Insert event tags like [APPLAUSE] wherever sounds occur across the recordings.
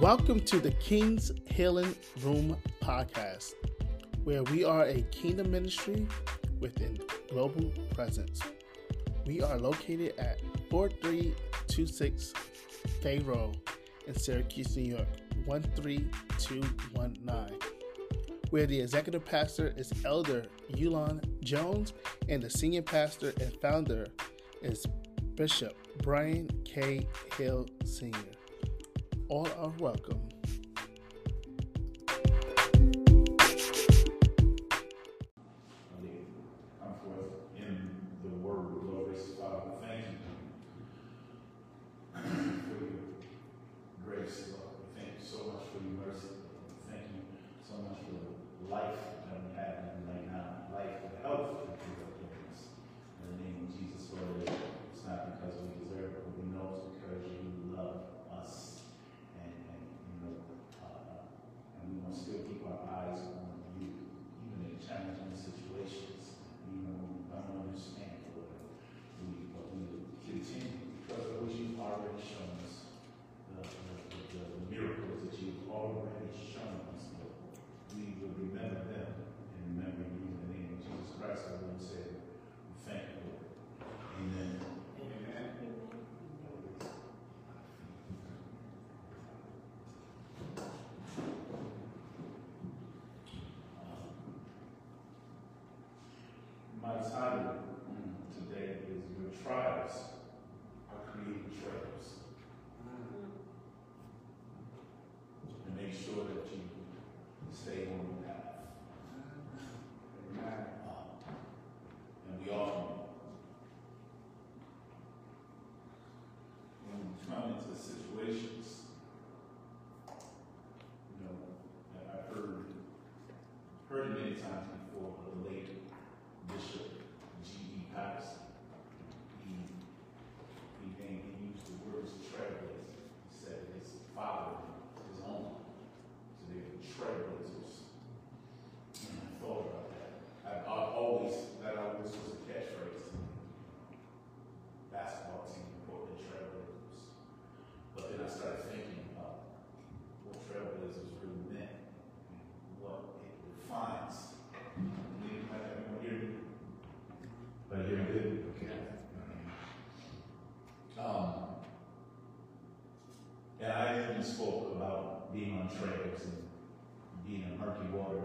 Welcome to the King's Healing Room podcast, where we are a kingdom ministry with a global presence. We are located at 4326 Fay Road in Syracuse, New York, 13219, where the executive pastor is Elder Yulon Jones and the senior pastor and founder is Bishop Brian K. Hill Sr. All are welcome.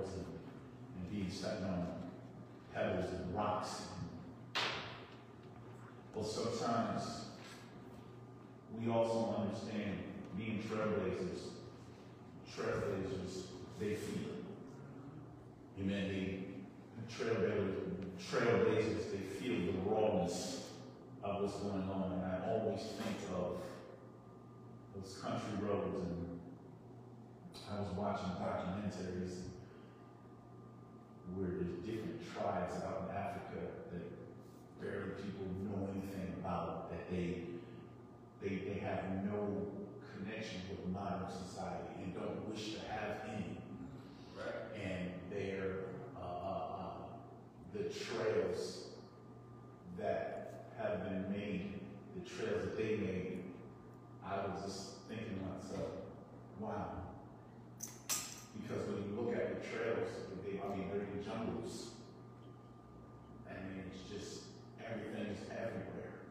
And, and stepping on uh, pebbles and rocks. Well, sometimes we also understand being trailblazers. Trailblazers, they feel. Amen. Trailblazers, trailblazers, they feel the rawness of what's going on. And I always think of those country roads and I was watching documentaries where there's different tribes out in Africa that barely people know anything about, that they they, they have no connection with modern society and don't wish to have any Right. and their uh, uh, uh, the trails that have been made, the trails that they made. I was just thinking to myself, wow. Because when you look at the trails, they I mean they're in jungles. I mean it's just everything is everywhere.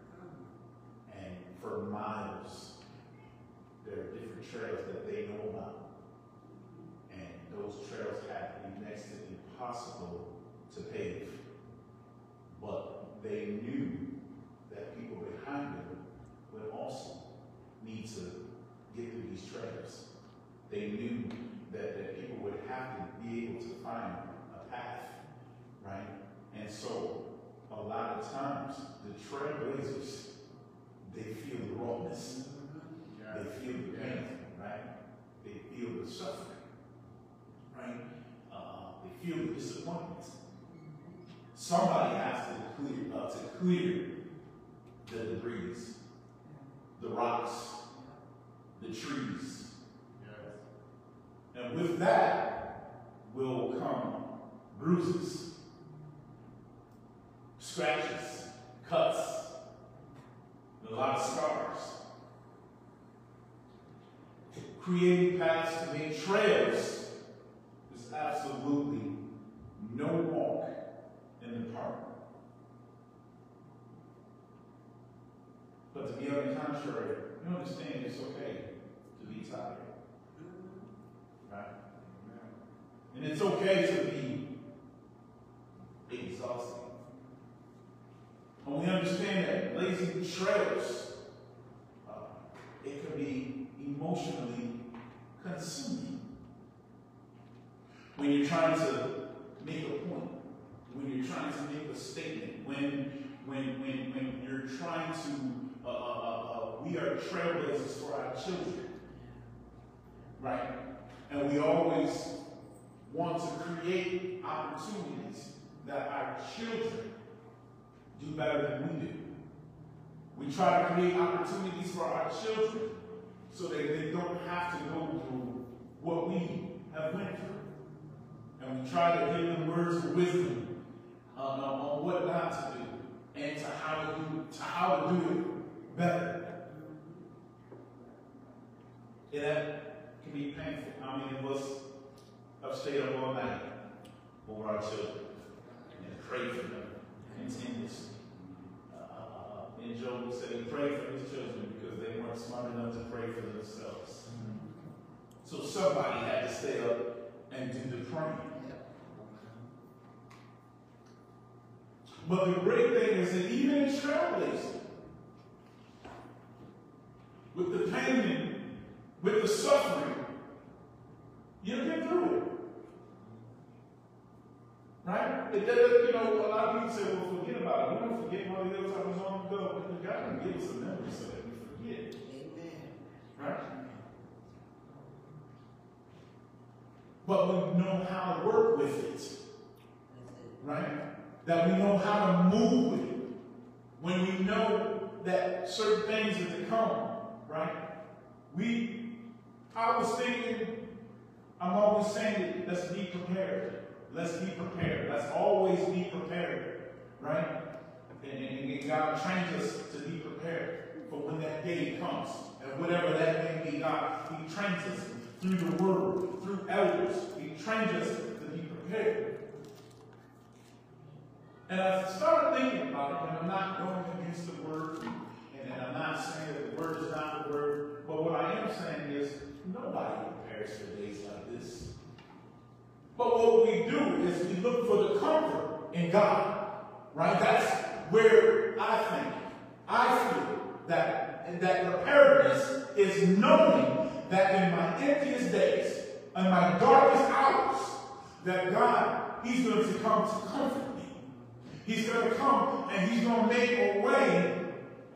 And for miles, there are different trails that they know about. And those trails have to be next to impossible to pave. But they knew that people behind them would also need to get through these trails. They knew that, that people would have to be able to find a path, right? And so a lot of times the trailblazers, they feel the rawness. They feel the pain, right? They feel the suffering, right? Uh, they feel the disappointment. Somebody has to clear, uh, to clear the debris, the rocks, the trees. And with that will come bruises, scratches, cuts, a lot of scars. creating paths to make trails is absolutely no walk in the park. But to be on the contrary, you understand it's okay to be tired. Right? And it's okay to be exhausted. And we understand that lazy trails, uh, it can be emotionally consuming. When you're trying to make a point, when you're trying to make a statement, when when when when you're trying to uh, uh, uh, uh we are trailblazers for our children, right? And we always want to create opportunities that our children do better than we do. We try to create opportunities for our children so that they don't have to go through what we have went through. And we try to give them words of wisdom uh, on what not to do and to how to do, to how to do it better. And that can be painful. How many of us have stayed up all night over our children and prayed for them continuously? Uh, and Job said he prayed for his children because they weren't smart enough to pray for themselves. So somebody had to stay up and do the praying. But the great thing is that even in trailblazing, with the pain, with the suffering, you get through it. Right? It doesn't, you know, a lot of people say, well, forget about it. We don't forget the other time was long ago. But God can give us a memory so that we forget. Amen. Right? But we know how to work with it. Right? That we know how to move with it. When we know that certain things are to come, right? We, I was thinking, I'm always saying let's be prepared. Let's be prepared. Let's always be prepared, right? And, and, God trains us to be prepared for when that day comes. And whatever that may be, God, He trains us through the Word, through elders. He trains us to be prepared. And I started thinking about it, and I'm not going against the Word, and, and I'm not saying that the Word is not the Word, but what I am saying is nobody for days like this. But what we do is we look for the comfort in God, right? That's where I think, I feel that, that preparedness is knowing that in my emptiest days, in my darkest hours, that God, He's going to come to comfort me. He's going to come and He's going to make a way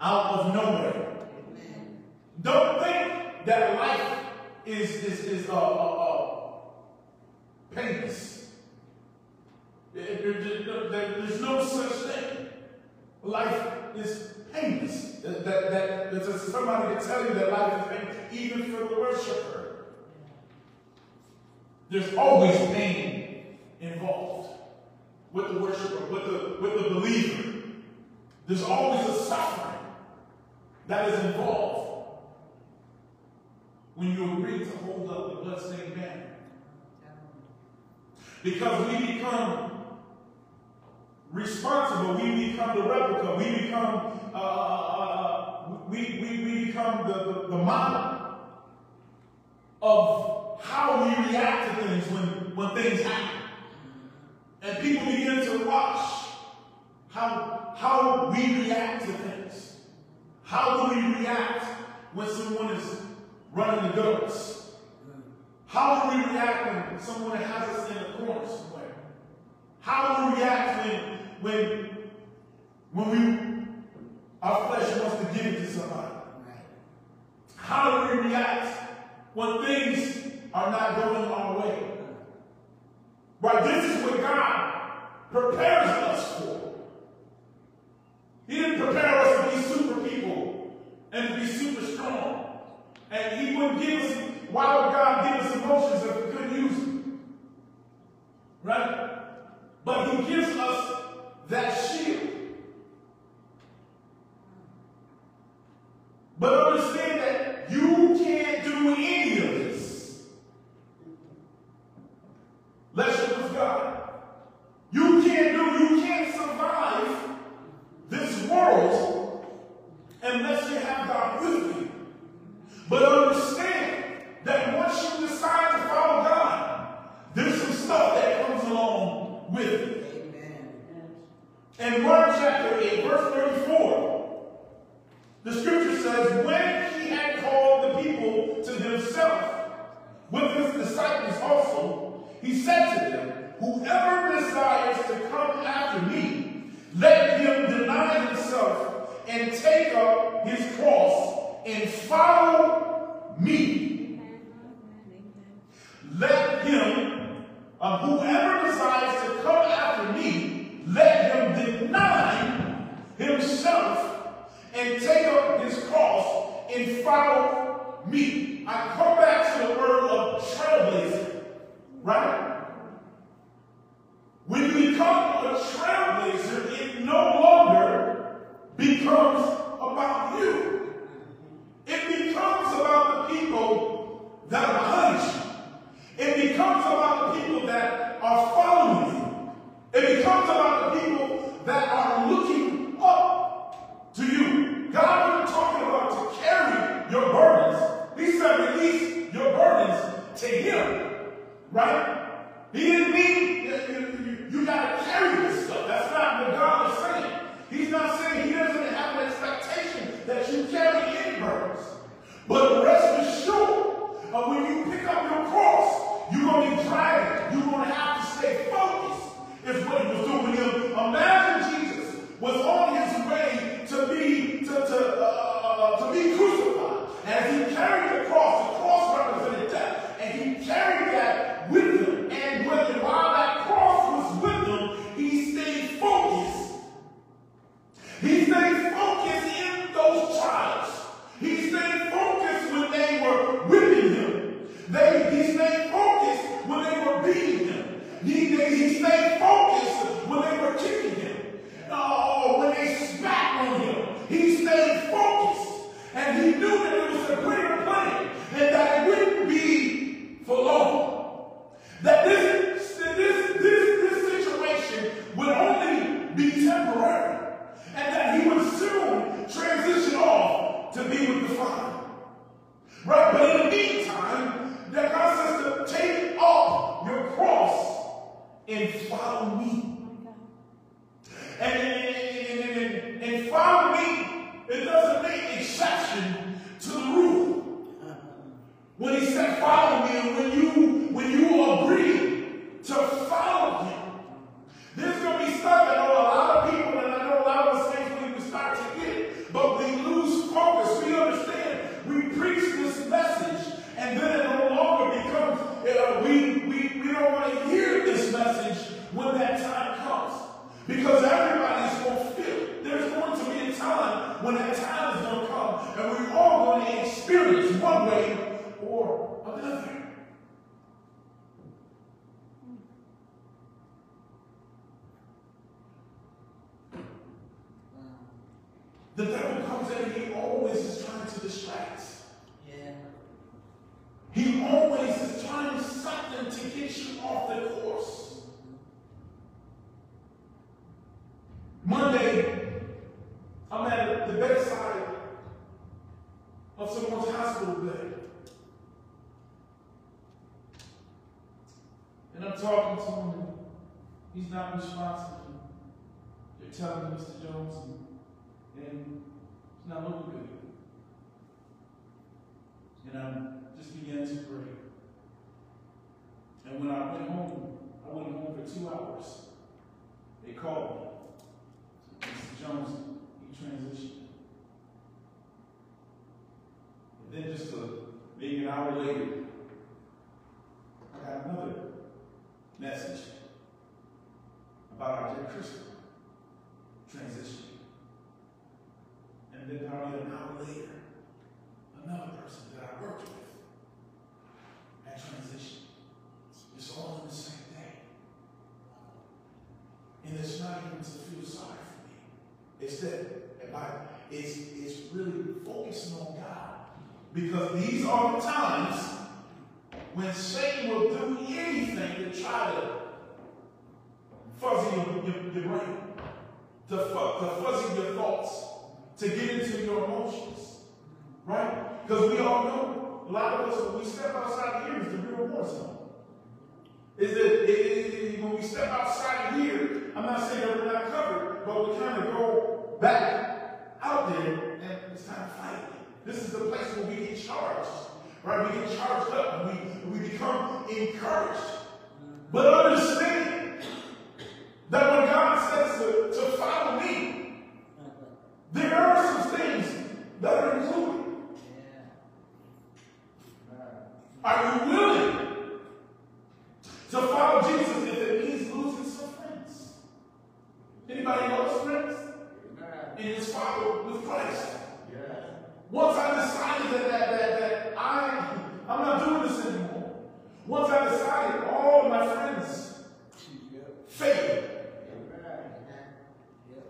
out of nowhere. Don't think that life is, is, is a, uh, a painless. There's no such thing. Life is painless. That, that, that, somebody to tell you that life is painless, even for the worshiper. There's always pain involved with the worshiper, with the, with the believer. There's always a suffering that is involved when you agree to hold up the bloodstained banner. Because we become responsible, we become the replica, we become uh, uh, uh, we, we, we become the, the, the model of how we react to things when, when things happen. And people begin to watch how, how we react to things. How do we react when someone is running the guts? How do we react when someone has us in a corner somewhere? How do we react when, when, when we, our flesh wants to give it to somebody? How do we react when things are not going our way? Right, this is what God prepares us for. He didn't prepare us to be super people and to be super strong. And he wouldn't give us, why would God give us emotions if we couldn't use them? Right? But he gives us that shield. But understand that you can't do any of this. Let's it God. You can't do, you can't survive this world unless you have God with you. But understand that once you decide to follow God, there's some stuff that comes along with it. In Mark chapter 8, verse 34, the scripture says, When he had called the people to himself, with his disciples also, he said to them, Whoever desires to come after me, let him deny himself and take up his cross and follow me. Let him, uh, whoever desires to come after me, let him deny himself and take up his cross and follow me. I come back to the word of trailblazer, right? When you become a trailblazer, it no longer becomes about you. Becomes about the people that are you. It becomes about the people that are following you. It becomes about the people that are looking up to you. God wasn't talking about to carry your burdens. He said release your burdens to Him. Right? He didn't mean you, you, you got to carry this stuff. That's not what God is saying. He's not saying He doesn't have an expectation that you carry any burdens. But rest assured, uh, when you pick up your cross, you're going to be dragging. You're going to have to stay focused, is what He was doing. Him. Imagine Jesus was on His way to be, to, to, uh, to be crucified. As He carried Because everybody's feel. There's going to be a time when that time is going to come, and we're all going to experience one way or another. The devil comes in and he always is trying to distract. Yeah. He always is trying something to get you off the course. Monday, I'm at the bedside of someone's hospital bed. And I'm talking to him, and he's not responsive. They're telling me, Mr. Jones, and, and it's not looking good. And I just began to pray. And when I went home, I went home for two hours. They called me. Mr. Jones, he transitioned. And then just a, maybe an hour later, I got another message about our dear Crystal transitioning. And then probably an hour later, another person that I worked with had transitioned. It's all in the same day. And it's not even to feel sorry for me. It's that if I, it's, it's really focusing on God. Because these are the times when Satan will do anything to try to fuzzy your, your, your brain, to, fu- to fuzzy your thoughts. to get into your emotions. Right? Because we all know, a lot of us, when we step outside of here, is the real war zone. Is that when we step outside of here, I'm not saying that we're not covered, but we kind of go back out there and it's time to fight. This is the place where we get charged. Right? We get charged up and we, we become encouraged. But understand that when God says to, to follow me, there are some things that are included. Are you willing to follow Jesus if it means losing some friends? Anybody know friends? And his father with Christ. Yeah. Once I decided that, that, that, that I, I'm not doing this anymore. Once I decided all my friends failed.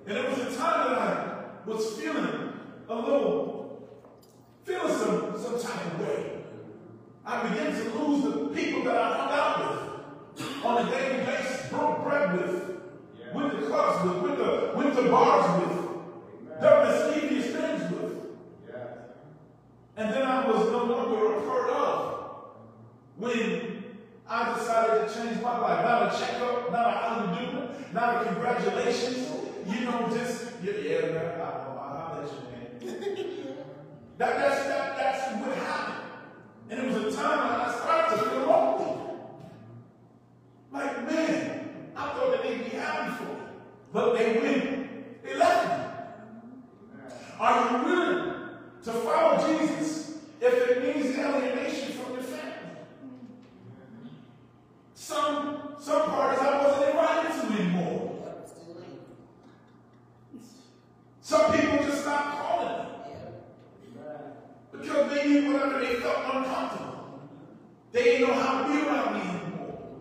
And it was a time that I was feeling a little, feeling some, some type of way. I began to lose the people that I hung out with on a daily basis, broke bread with, went to clubs with, went to, went to bars with, done mischievous things with. And then I was no longer a part of when I decided to change my life. Not a checkup, not a hallelujah, not a congratulations. You know, just, yeah, yeah man, I, I'll let you, man. That, that's, that, that's what happened. And it was a time I started to feel lonely. Like, man, I thought that they'd be happy for me. But they went, they left me. Are you willing to follow Jesus if it means alienation from your family? Some, some parties I wasn't invited to anymore. Some people just stopped calling me. Because maybe whatever they felt uncomfortable. They didn't know how to be around me anymore.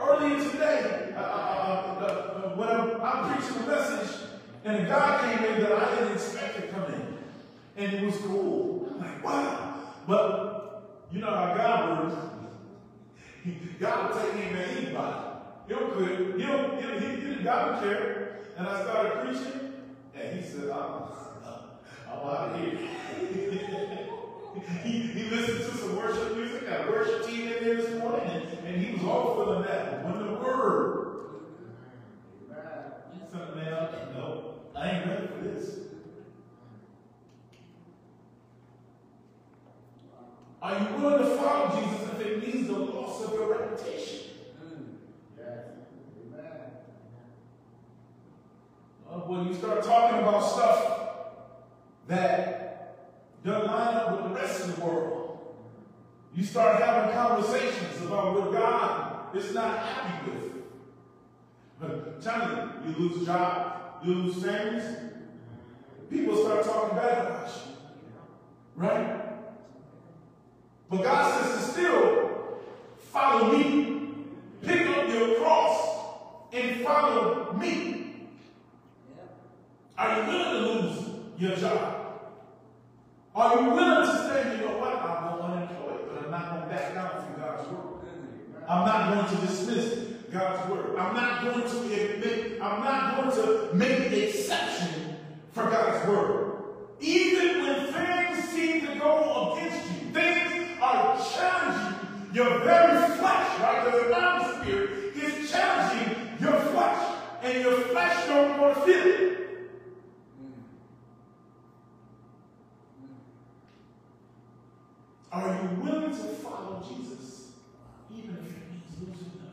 Earlier today, uh, uh, uh, when I'm, I'm, preaching a message, and a guy came in that I didn't expect to come in. And it was cool. I'm like, wow. But you know how God works. God will take him at anybody. He'll quit. He'll, he'll, he, he, God will care. And I started preaching, and he said, I'm, I'm out of here. he, he listened to some worship music, got a worship team in there this morning, and, and he was all feeling that. When the word, something man, no, I ain't ready for this. Are you willing to follow Jesus if it means the loss of your reputation? When you start talking about stuff that doesn't line up with the rest of the world. You start having conversations about what God is not happy with. But tell you, you lose job, you lose things, people start talking bad about you. Right? But God says to still follow me. Pick up your cross and follow me. Are you willing to lose your job? Are you willing to say, you know what, I'm going unemployed, but I'm not going to back down from God's word. I'm not going to dismiss God's word. I'm not going to admit, I'm not going to make an exception for God's word. Even when things seem to go against you, things are challenging your very flesh, right? Because the spirit is challenging your flesh, and your flesh don't want to feel it. Are you willing to follow Jesus, even if it means losing your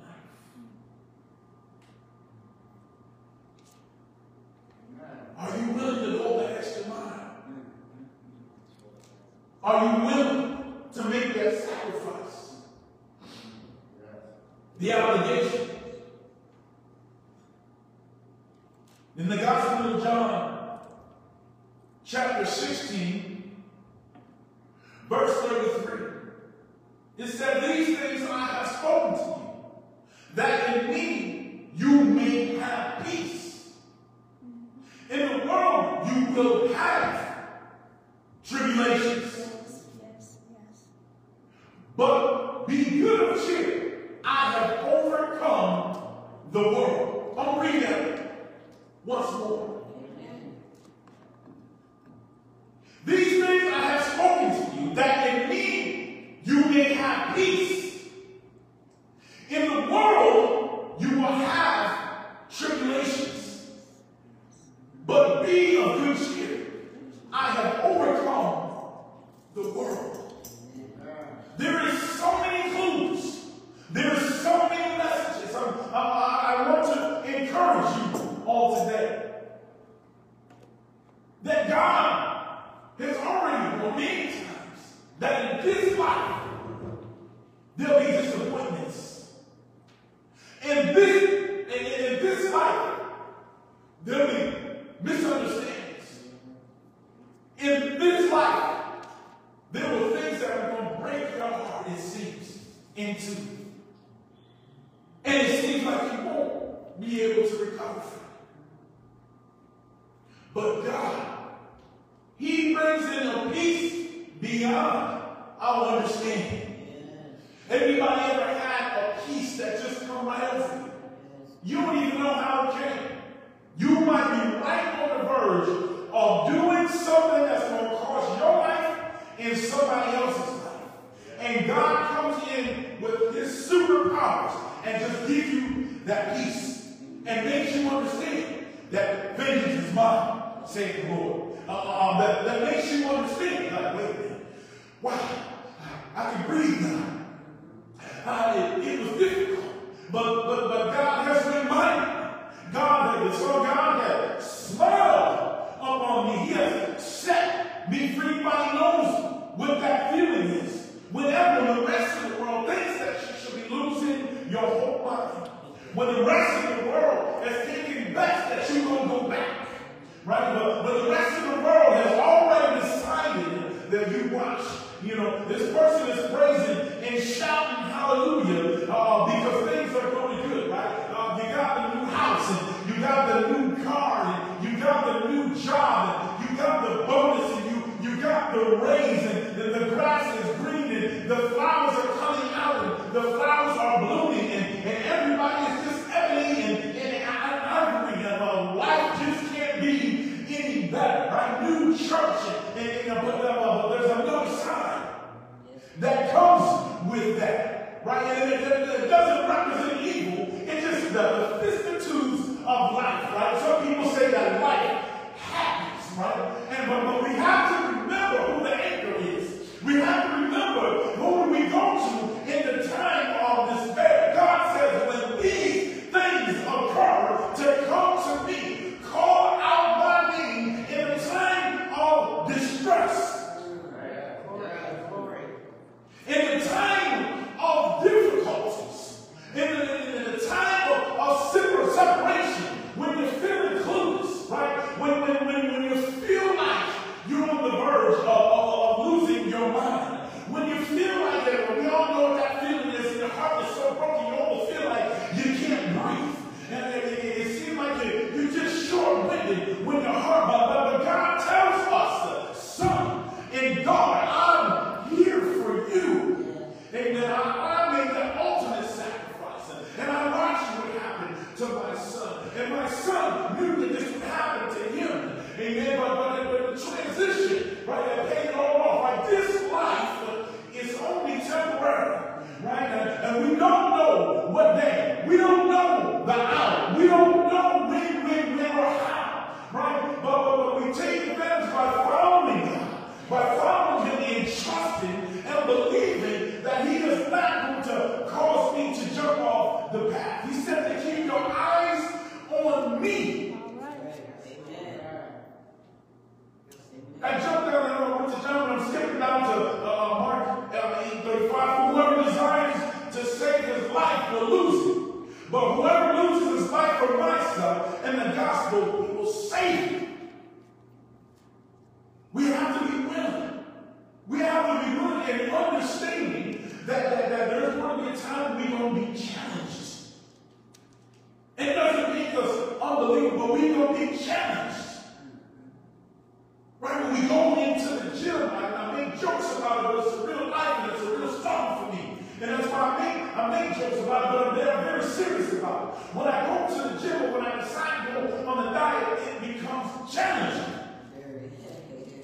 has already warned many times that in this life there'll be disappointments. In this rest of the world has already decided that you watch. You know, this person is praising and shouting hallelujah uh, because things are going good, right? Uh, you got the new house and you got the new man, but, but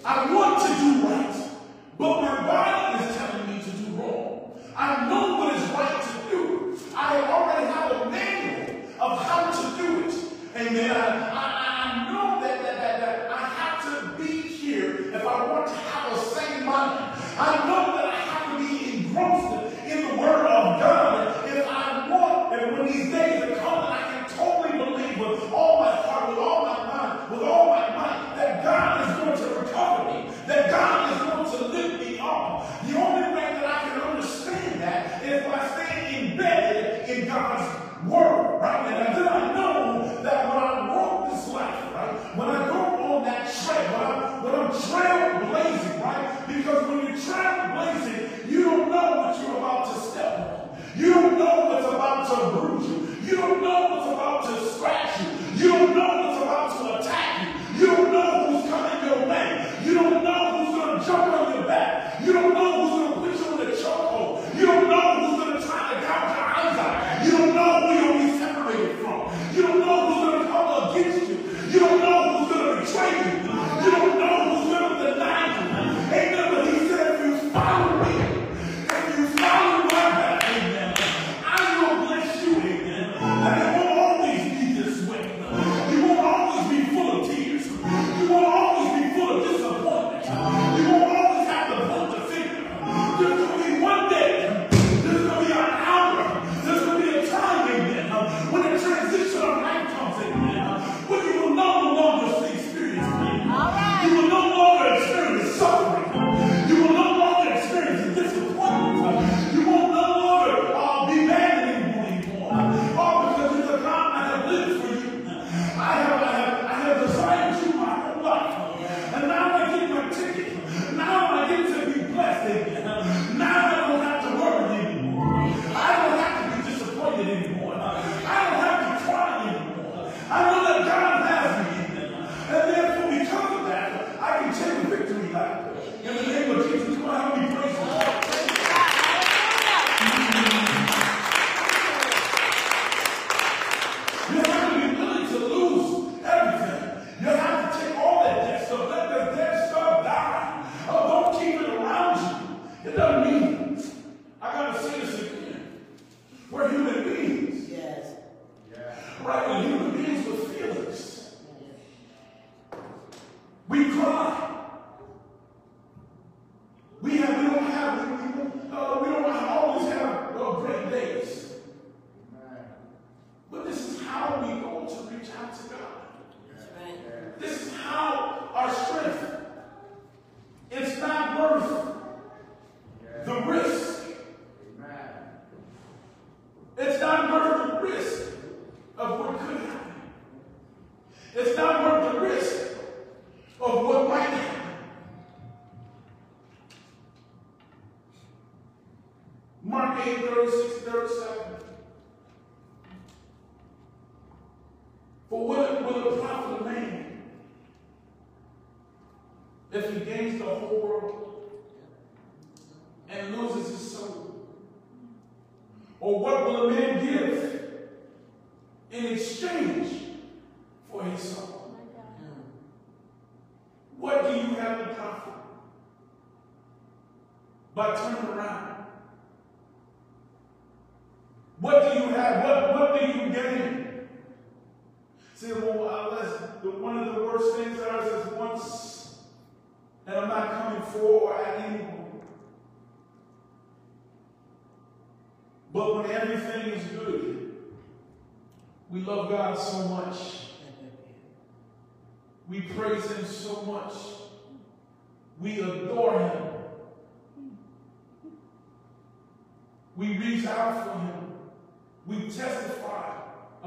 I want to do right, but my body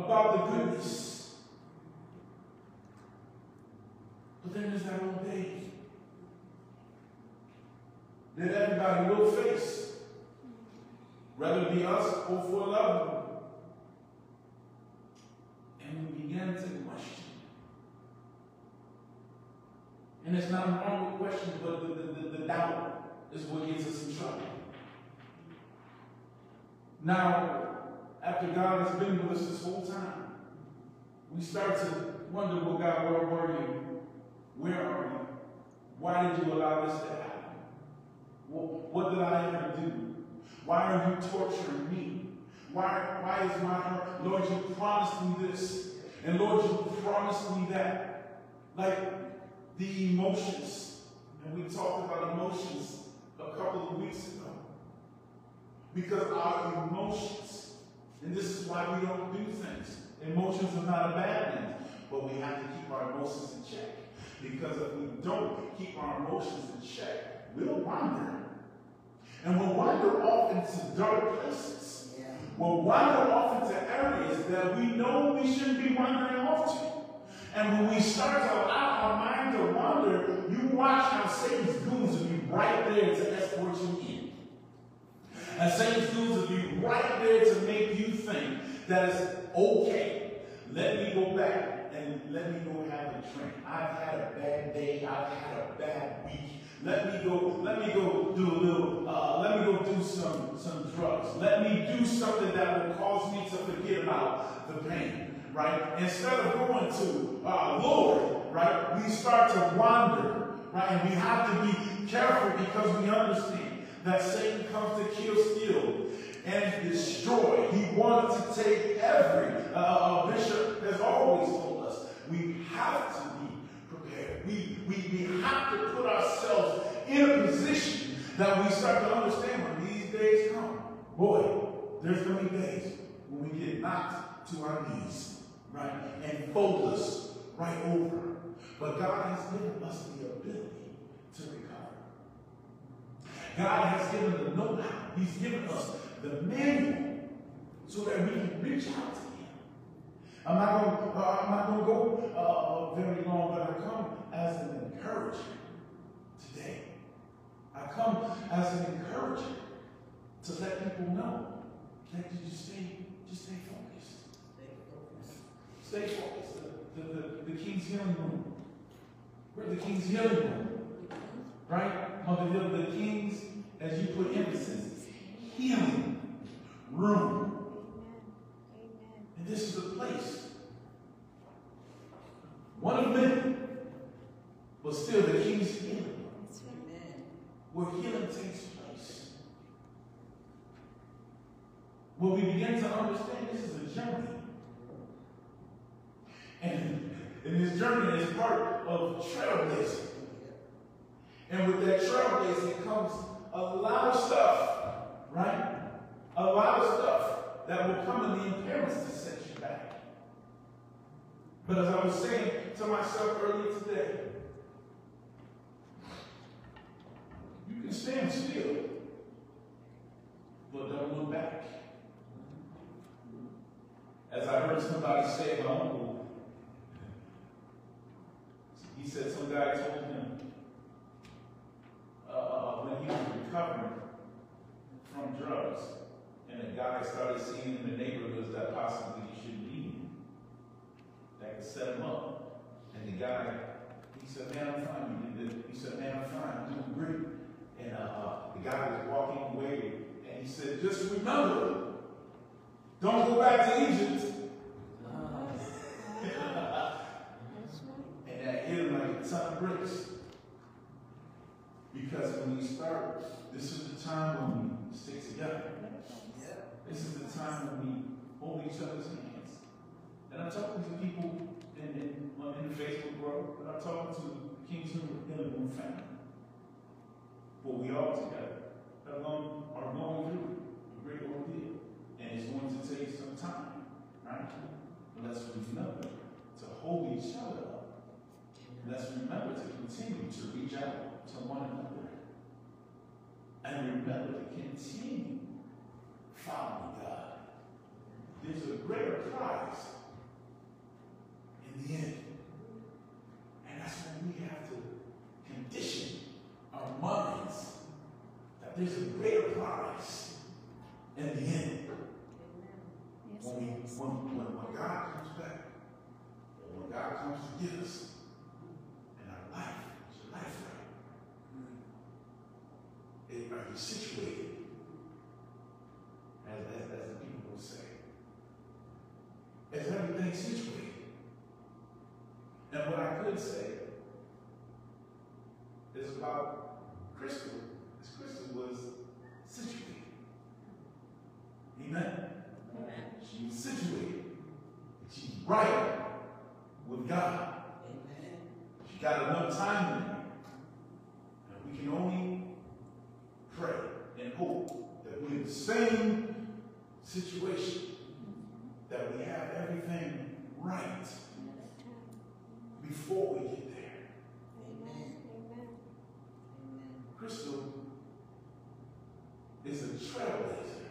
about the goodness. But then there's that old day that everybody will face, rather be us or for love. And we begin to question. And it's not wrong to question, but the, the, the, the doubt is what gets us in trouble. Now, after God has been with us this whole time, we start to wonder, well, God, where were you? Where are you? Why did you allow this to happen? What, what did I ever do? Why are you torturing me? Why, why is my heart, Lord, you promised me this, and Lord, you promised me that. Like the emotions, and we talked about emotions a couple of weeks ago. Because our emotions and this is why we don't do things. Emotions are not a bad thing, but we have to keep our emotions in check. Because if we don't keep our emotions in check, we'll wander. And we'll wander off into dark places. Yeah. We'll wander off into areas that we know we shouldn't be wandering off to. And when we start to allow our mind to wander, you watch how Satan's goons will be right there to escort you right there to make you think that it's okay. Let me go back and let me go have a drink. I've had a bad day. I've had a bad week. Let me go, let me go do a little, uh, let me go do some, some drugs. Let me do something that will cause me to forget about the pain, right? Instead of going to uh, Lord, right, we start to wander, right? And we have to be careful because we understand that Satan comes to kill, steal, and destroy. He wanted to take every, uh, uh, Bishop has always told us, we have to be prepared. We, we, we have to put ourselves in a position that we start to understand when these days come. Boy, there's going to be days when we get knocked to our knees, right, and fold us right over. But God has given us the God has given the know-how. He's given us the manual so that we can reach out to Him. I'm not going. Uh, to go uh, uh, very long, but I come as an encourager today. I come as an encourager to let people know that you just stay, just stay focused. Stay focused. The, the, the, the King's Healing Room. We're the King's Healing Room. Right? Mother the, of the King's, as you put emphasis, healing room. And this is a place. One of many, but still the King's healing. Where healing takes place. Where we begin to understand this is a journey. And, and this journey is part of trailblazing. And with that trailblazing comes a lot of stuff, right? A lot of stuff that will come in the impairments to set you back. But as I was saying to myself earlier today, you can stand still, but don't look back. As I heard somebody say, my uncle, he said some guy told him uh, when he was recovering from drugs, and a guy started seeing in the neighborhoods that possibly he shouldn't be in, that could set him up. And the guy, he said, man, I'm fine. He said, man, I'm fine. I'm doing great. And uh, uh, the guy was walking away, and he said, just remember, don't go back to Egypt. [LAUGHS] and that hit him like a ton of bricks. Because when we start, this is the time when we stick together. This is the time when we hold each other's hands. And I'm talking to people in, in, in the Facebook group, but I'm talking to King's Room family. But we all together are going, are going through a great ordeal. And it's going to take some time, right? But let's remember to hold each other up. Let's remember to continue to reach out to one another. And remember to continue following God. There's a greater prize in the end. And that's when we have to condition our minds that there's a greater prize in the end. When, we, when, when, when God comes back, when God comes to get us, and our life is your life. It, are you situated? As, as, as the people will say. Is everything situated? And what I could say is about Crystal. Is Crystal was situated. Amen? She was situated. She's right with God. Amen. She got enough time in there. And we can only pray and hope that we're in the same situation, that we have everything right before we get there. Amen. Amen. Crystal is a trailblazer.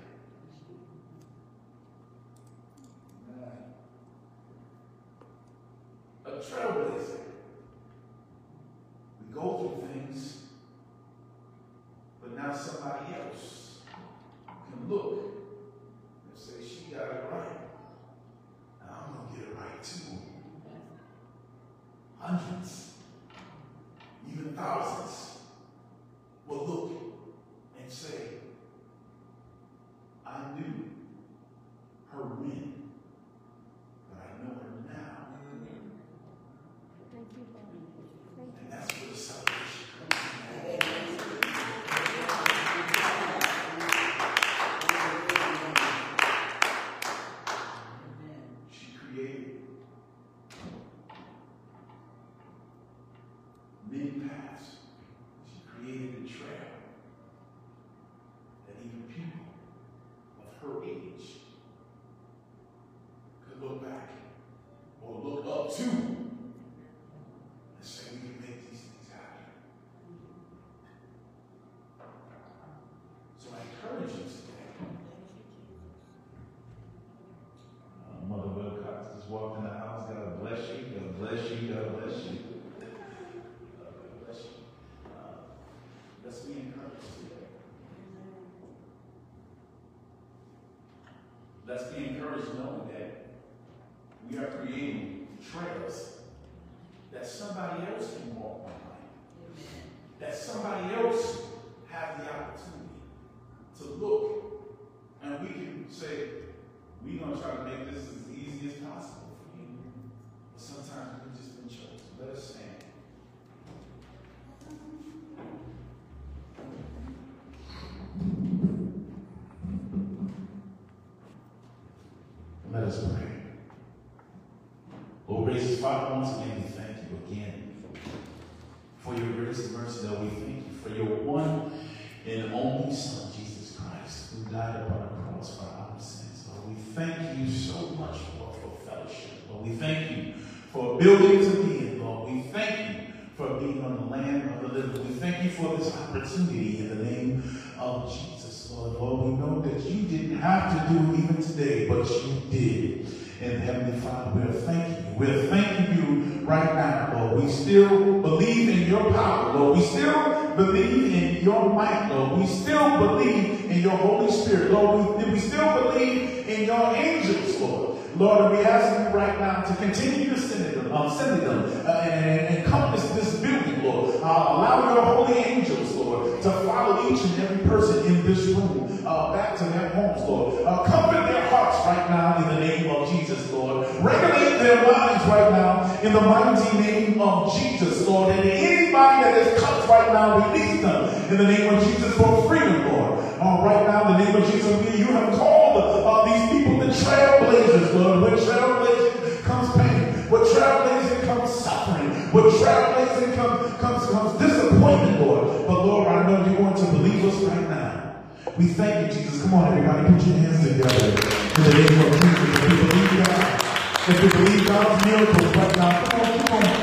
A trailblazer. We go through things, but now somebody else can look today. Uh, Mother Wilcox just walked in the house. God bless you. God bless you. God bless you. God bless you. Uh, let's be encouraged today. Let's be encouraged knowing Lord, gracious Father, might, Lord. We still believe in your Holy Spirit, Lord. We, we still believe in your angels, Lord. Lord, we ask you right now to continue to send them, um, send them uh, and, and encompass this building, Lord. Uh, allow your holy angels, Lord, to follow each and every person in this room uh, back to their homes, Lord. Uh, comfort their hearts right now in the name of Jesus, Lord. Regulate their minds right now in the mighty name of Jesus, Lord. And anybody that is cut right now, release them in the name of Jesus for freedom, Lord. Uh, right now, in the name of Jesus, you have called uh, these people the trailblazers, Lord. With trailblazing comes pain. With trailblazing comes suffering. With trailblazing comes, comes, comes disappointment, Lord. But Lord, I know you want to believe us right now. We thank you, Jesus. Come on, everybody, put your hands together in the name of Jesus. You believe if you believe God's miracles right now, come on, come on,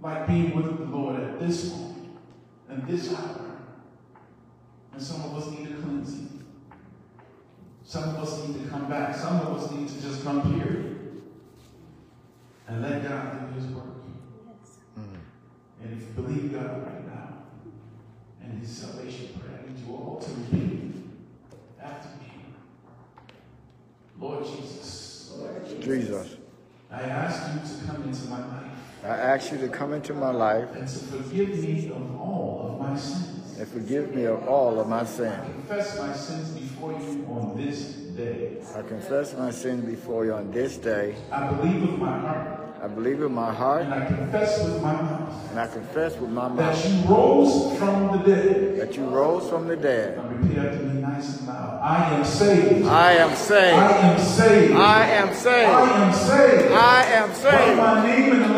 like being with the Lord at this moment and this hour. And some of us need a cleansing. Some of us need to come back. Some of us need to just come here and let God do his work. Yes. And if you believe God right now and his salvation prayer, I need you all to repeat after me. Lord Jesus, Jesus, I ask you to come into my life. I ask you to come into my life and to forgive me of all of my sins. and forgive me of all of my sins. I Confess my sins before you on this day. I confess my sins before you on this day. I believe with my heart I believe in my heart and I confess with my mouth and I confess with my mouth. that you rose from the dead. that you rose from the dead. Now repeat after me nice and loud. I am saved. I am saved. I am saved. I am saved. I am saved. I am Write saved. my name in the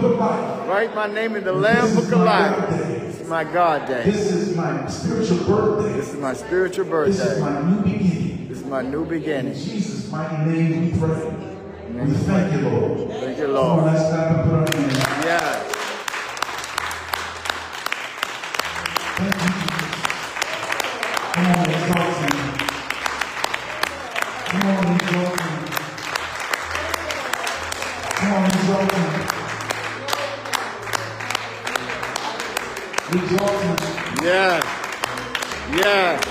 Book of Life. Write my name in the Lamb Book of Life. This is my God day. This is my spiritual birthday. This is my spiritual birthday. This is my new beginning. This is my new In beginning. Jesus' mighty name we pray. We thank you, Lord. Thank you, Come on, Lord. let's clap and put our hands. Yes. Thank you, Jesus. Come on, exalt him. Come on, exalt him. Come on, exalt him. Yes. Yes.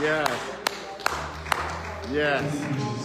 Yes. Yes.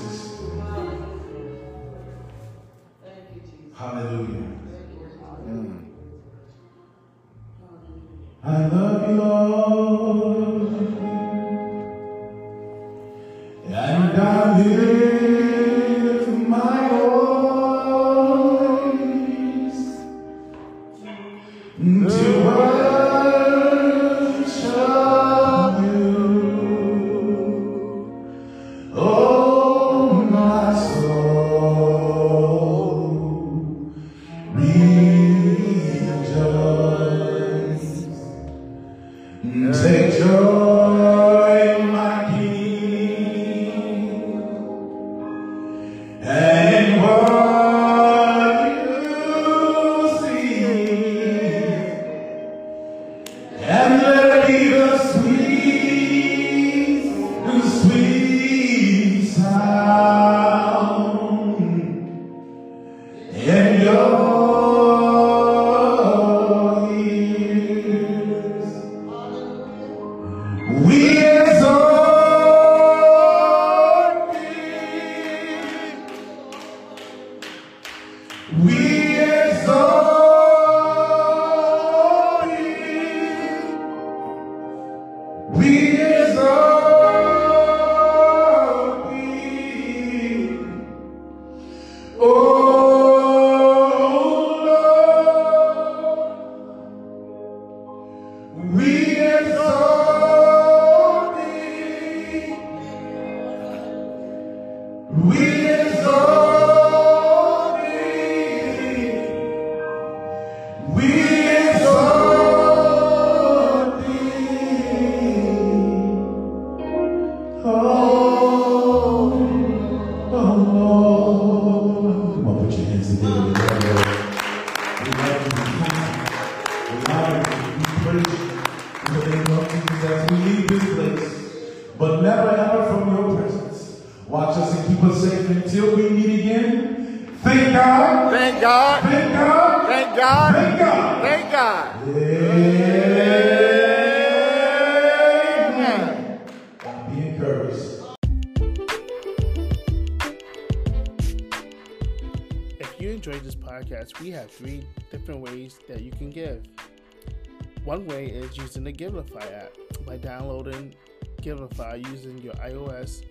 One way is using the Givelify app by downloading Givelify using your iOS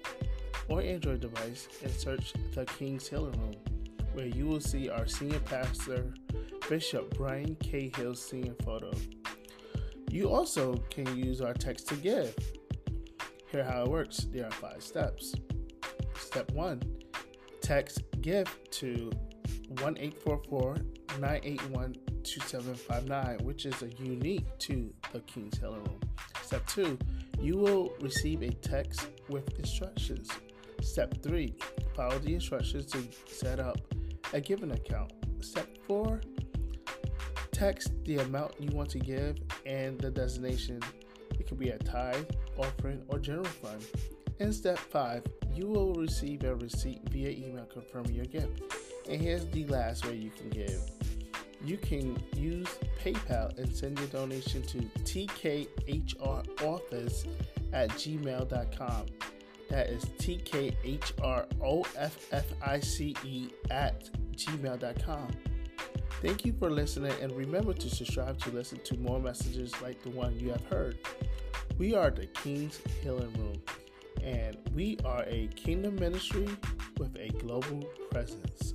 or Android device and search the King's Healing Room, where you will see our senior pastor, Bishop Brian K. Hill's senior photo. You also can use our text to give. Here how it works. There are five steps. Step one, text give to 1-844-981-2759, which is unique to the King's Healing Room. Step two, you will receive a text with instructions. Step three, follow the instructions to set up a given account. Step four, text the amount you want to give and the designation. It could be a tithe, offering, or general fund. In step five, you will receive a receipt via email confirming your gift. And here's the last way you can give. You can use PayPal and send your donation to TKHR Office at gmail.com. That is T K H R O F F I C E at gmail.com. Thank you for listening and remember to subscribe to listen to more messages like the one you have heard. We are the King's Healing Room and we are a kingdom ministry with a global presence.